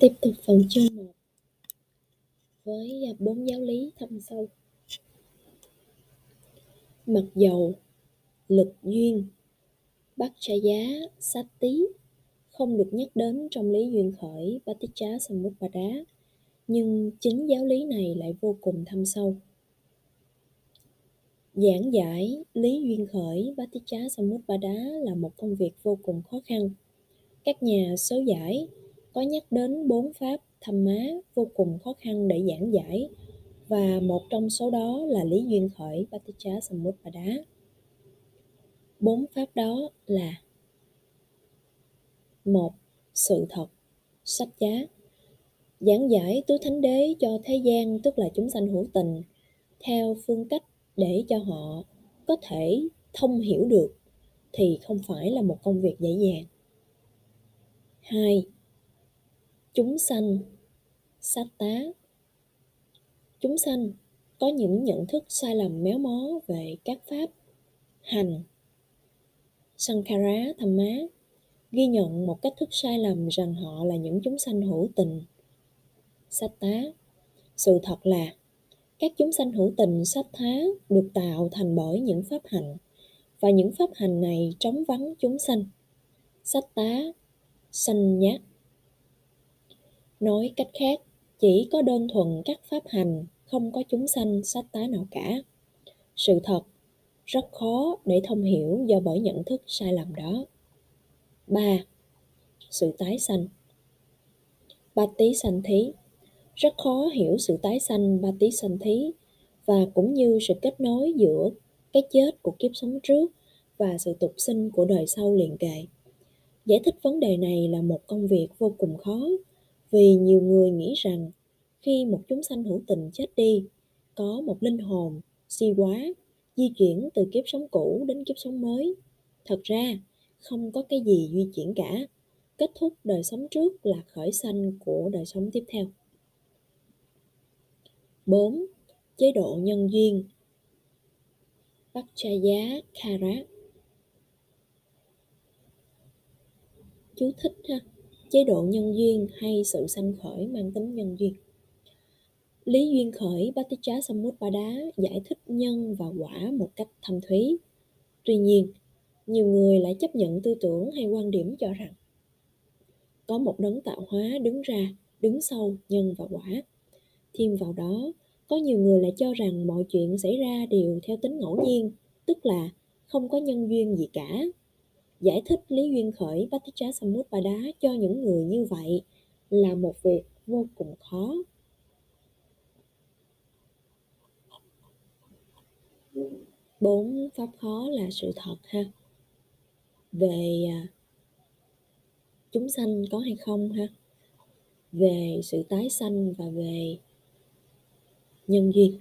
Tiếp tục phần chương 1 với à, bốn giáo lý thâm sâu. Mặc dầu, lực duyên, bắt cha giá, sát tí không được nhắc đến trong lý duyên khởi Paticca Samuppada, nhưng chính giáo lý này lại vô cùng thâm sâu. Giảng giải lý duyên khởi Paticca Samuppada là một công việc vô cùng khó khăn. Các nhà số giải có nhắc đến bốn pháp thâm má vô cùng khó khăn để giảng giải, và một trong số đó là lý duyên khởi Paticca Samuppada. Bốn pháp đó là, một, Sự thật, Sách giá Giảng giải tứ thánh đế cho thế gian, tức là chúng sanh hữu tình, theo phương cách để cho họ có thể thông hiểu được, thì không phải là một công việc dễ dàng. 2 chúng sanh sát tá chúng sanh có những nhận thức sai lầm méo mó về các pháp, hành sankhara Tham Má, ghi nhận một cách thức sai lầm rằng họ là những chúng sanh hữu tình. Sát tá Sự thật là các chúng sanh hữu tình sát thá được tạo thành bởi những pháp hành và những pháp hành này trống vắng chúng sanh. Sát tá Sanh nhát Nói cách khác, chỉ có đơn thuần các pháp hành, không có chúng sanh sát tá nào cả. Sự thật rất khó để thông hiểu do bởi nhận thức sai lầm đó. 3. Sự tái sanh Ba tí sanh thí Rất khó hiểu sự tái sanh ba tí sanh thí và cũng như sự kết nối giữa cái chết của kiếp sống trước và sự tục sinh của đời sau liền kề. Giải thích vấn đề này là một công việc vô cùng khó vì nhiều người nghĩ rằng khi một chúng sanh hữu tình chết đi, có một linh hồn, si quá, di chuyển từ kiếp sống cũ đến kiếp sống mới. Thật ra, không có cái gì di chuyển cả. Kết thúc đời sống trước là khởi sanh của đời sống tiếp theo. 4. Chế độ nhân duyên Pachaya Kara Chú thích ha chế độ nhân duyên hay sự sanh khởi mang tính nhân duyên. Lý duyên khởi Paticca Samutpada giải thích nhân và quả một cách thâm thúy. Tuy nhiên, nhiều người lại chấp nhận tư tưởng hay quan điểm cho rằng có một đấng tạo hóa đứng ra, đứng sau nhân và quả. Thêm vào đó, có nhiều người lại cho rằng mọi chuyện xảy ra đều theo tính ngẫu nhiên, tức là không có nhân duyên gì cả Giải thích lý duyên khởi Paticca đá cho những người như vậy là một việc vô cùng khó. Bốn pháp khó là sự thật ha. Về à, chúng sanh có hay không ha. Về sự tái sanh và về nhân duyên.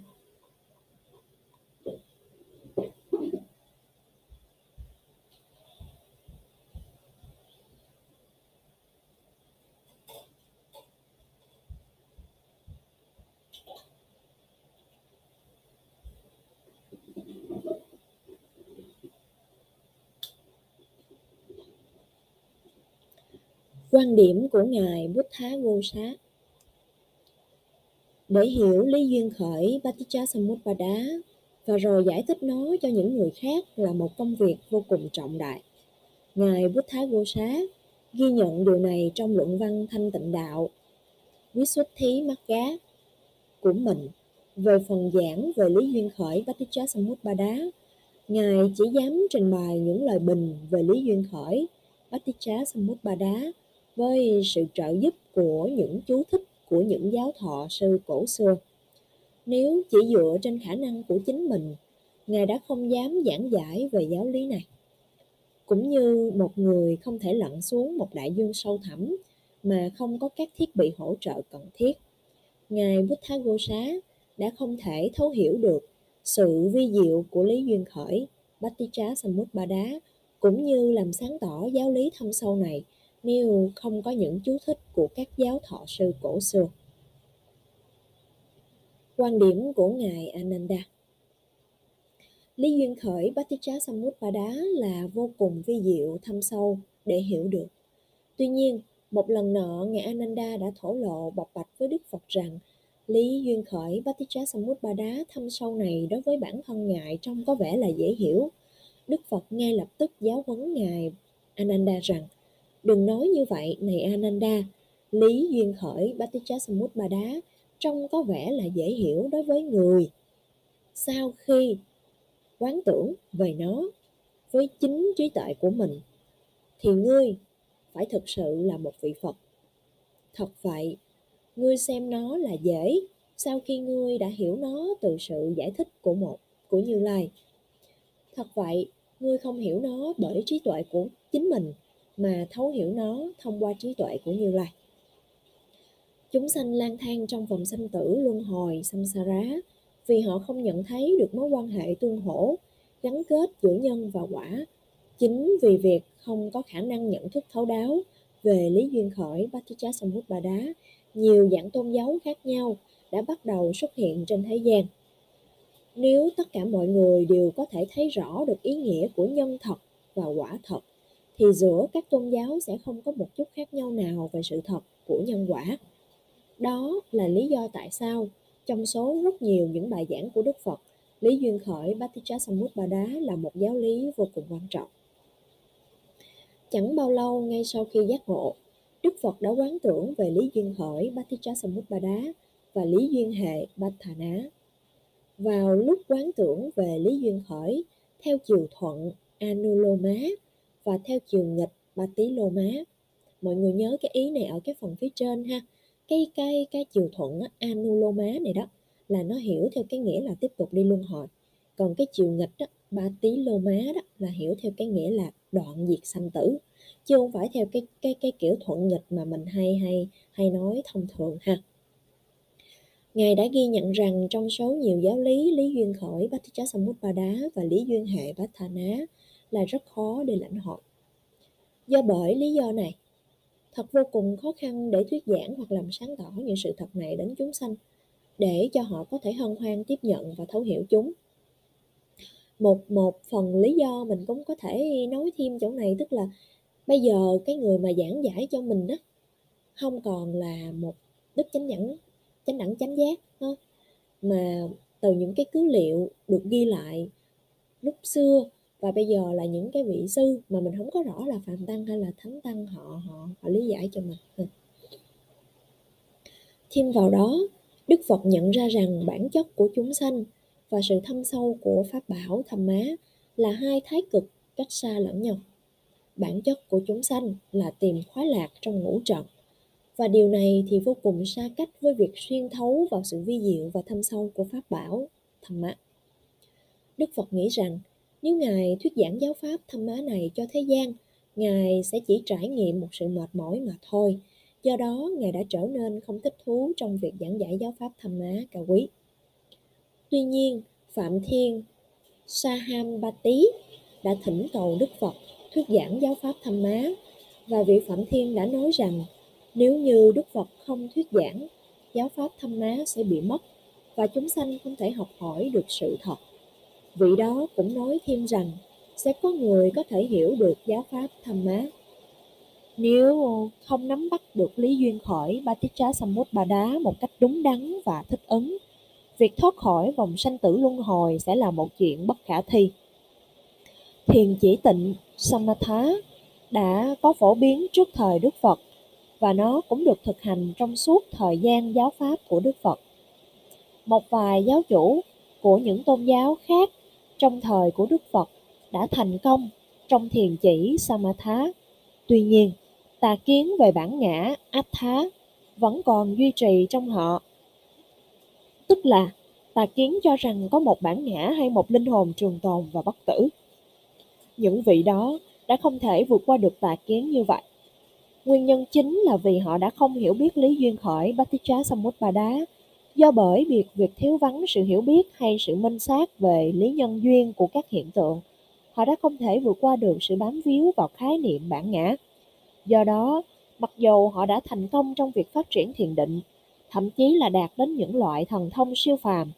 Quan điểm của Ngài Buddha Gosa Để hiểu lý duyên khởi Paticca Samuppada và rồi giải thích nó cho những người khác là một công việc vô cùng trọng đại. Ngài Buddha Xá ghi nhận điều này trong luận văn Thanh Tịnh Đạo Quý xuất thí mắc gá của mình về phần giảng về lý duyên khởi Paticca Samuppada. Ngài chỉ dám trình bày những lời bình về lý duyên khởi Paticca Samutpada với sự trợ giúp của những chú thích của những giáo thọ sư cổ xưa. Nếu chỉ dựa trên khả năng của chính mình, Ngài đã không dám giảng giải về giáo lý này. Cũng như một người không thể lặn xuống một đại dương sâu thẳm mà không có các thiết bị hỗ trợ cần thiết. Ngài Buddha đã không thể thấu hiểu được sự vi diệu của lý duyên khởi Bhatticha Samutpada cũng như làm sáng tỏ giáo lý thâm sâu này nếu không có những chú thích của các giáo thọ sư cổ xưa. Quan điểm của Ngài Ananda Lý duyên khởi Bhatticha Samutpada là vô cùng vi diệu thâm sâu để hiểu được. Tuy nhiên, Một lần nọ, Ngài Ananda đã thổ lộ bộc bạch với Đức Phật rằng lý duyên khởi Bhattichasamutpada thâm sâu này đối với bản thân Ngài trông có vẻ là dễ hiểu. Đức Phật ngay lập tức giáo huấn Ngài Ananda rằng Đừng nói như vậy, này Ananda, lý duyên khởi Bhattichasamutpada trông có vẻ là dễ hiểu đối với người. Sau khi quán tưởng về nó với chính trí tuệ của mình, thì ngươi phải thực sự là một vị Phật. Thật vậy, ngươi xem nó là dễ sau khi ngươi đã hiểu nó từ sự giải thích của một của Như Lai. Thật vậy, ngươi không hiểu nó bởi trí tuệ của chính mình mà thấu hiểu nó thông qua trí tuệ của Như Lai. Chúng sanh lang thang trong vòng sanh tử luân hồi samsara vì họ không nhận thấy được mối quan hệ tương hỗ, gắn kết giữa nhân và quả. Chính vì việc không có khả năng nhận thức thấu đáo về lý duyên khởi Bhattichasamutpada, nhiều dạng tôn giáo khác nhau đã bắt đầu xuất hiện trên thế gian. Nếu tất cả mọi người đều có thể thấy rõ được ý nghĩa của nhân thật và quả thật, thì giữa các tôn giáo sẽ không có một chút khác nhau nào về sự thật của nhân quả. Đó là lý do tại sao trong số rất nhiều những bài giảng của Đức Phật, lý duyên khởi Bhattichasamutpada là một giáo lý vô cùng quan trọng. Chẳng bao lâu ngay sau khi giác ngộ, Đức Phật đã quán tưởng về lý duyên khởi Bhattichasamutpada và lý duyên hệ Bhatthana. Vào lúc quán tưởng về lý duyên khởi theo chiều thuận Anuloma và theo chiều nghịch ba tí lô má Mọi người nhớ cái ý này ở cái phần phía trên ha. Cái cái cái chiều thuận Anuloma này đó là nó hiểu theo cái nghĩa là tiếp tục đi luân hồi. Còn cái chiều nghịch đó, má đó là hiểu theo cái nghĩa là đoạn diệt sanh tử chứ không phải theo cái cái cái kiểu thuận nghịch mà mình hay hay hay nói thông thường ha. Ngài đã ghi nhận rằng trong số nhiều giáo lý, lý duyên khởi Bhattichasamutpada và lý duyên hệ Bhatthana là rất khó để lãnh hội. Do bởi lý do này, thật vô cùng khó khăn để thuyết giảng hoặc làm sáng tỏ những sự thật này đến chúng sanh, để cho họ có thể hân hoan tiếp nhận và thấu hiểu chúng. Một một phần lý do mình cũng có thể nói thêm chỗ này tức là bây giờ cái người mà giảng giải cho mình đó không còn là một đức chánh nhẫn chánh đẳng chánh giác ha, mà từ những cái cứ liệu được ghi lại lúc xưa và bây giờ là những cái vị sư mà mình không có rõ là phạm tăng hay là thánh tăng họ họ họ lý giải cho mình. Ừ. Thêm vào đó, đức phật nhận ra rằng bản chất của chúng sanh và sự thâm sâu của pháp bảo thầm má là hai thái cực cách xa lẫn nhau. Bản chất của chúng sanh là tìm khoái lạc trong ngũ trận và điều này thì vô cùng xa cách với việc xuyên thấu vào sự vi diệu và thâm sâu của pháp bảo thầm má. Đức phật nghĩ rằng nếu Ngài thuyết giảng giáo pháp thâm má này cho thế gian, Ngài sẽ chỉ trải nghiệm một sự mệt mỏi mà thôi. Do đó, Ngài đã trở nên không thích thú trong việc giảng giải giáo pháp thâm má cao quý. Tuy nhiên, Phạm Thiên Sahambati đã thỉnh cầu Đức Phật thuyết giảng giáo pháp thâm má và vị Phạm Thiên đã nói rằng nếu như Đức Phật không thuyết giảng, giáo pháp thâm má sẽ bị mất và chúng sanh không thể học hỏi được sự thật vị đó cũng nói thêm rằng sẽ có người có thể hiểu được giáo pháp thầm má. Nếu không nắm bắt được lý duyên khỏi Baticha Samut Bà Đá một cách đúng đắn và thích ứng, việc thoát khỏi vòng sanh tử luân hồi sẽ là một chuyện bất khả thi. Thiền chỉ tịnh Samatha đã có phổ biến trước thời Đức Phật và nó cũng được thực hành trong suốt thời gian giáo pháp của Đức Phật. Một vài giáo chủ của những tôn giáo khác trong thời của Đức Phật đã thành công trong thiền chỉ Samatha. Tuy nhiên, tà kiến về bản ngã Atha vẫn còn duy trì trong họ. Tức là tà kiến cho rằng có một bản ngã hay một linh hồn trường tồn và bất tử. Những vị đó đã không thể vượt qua được tà kiến như vậy. Nguyên nhân chính là vì họ đã không hiểu biết lý duyên khỏi Bhatticha Samutpada do bởi việc việc thiếu vắng sự hiểu biết hay sự minh xác về lý nhân duyên của các hiện tượng, họ đã không thể vượt qua được sự bám víu vào khái niệm bản ngã do đó, mặc dù họ đã thành công trong việc phát triển thiền định, thậm chí là đạt đến những loại thần thông siêu phàm,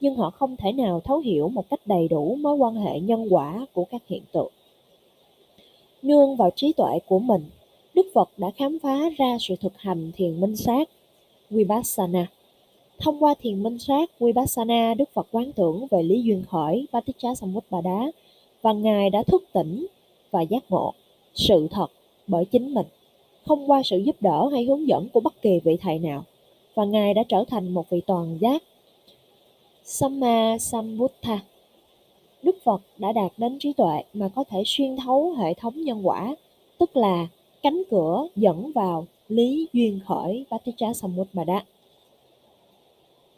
nhưng họ không thể nào thấu hiểu một cách đầy đủ mối quan hệ nhân quả của các hiện tượng nương vào trí tuệ của mình, Đức Phật đã khám phá ra sự thực hành thiền minh sát Vipassana. Thông qua thiền minh sát Vipassana, Đức Phật quán tưởng về lý duyên khởi Paticca và Ngài đã thức tỉnh và giác ngộ sự thật bởi chính mình, không qua sự giúp đỡ hay hướng dẫn của bất kỳ vị thầy nào. Và Ngài đã trở thành một vị toàn giác Samma Sambuddha. Đức Phật đã đạt đến trí tuệ mà có thể xuyên thấu hệ thống nhân quả, tức là cánh cửa dẫn vào lý duyên khởi Paticca Samuppada.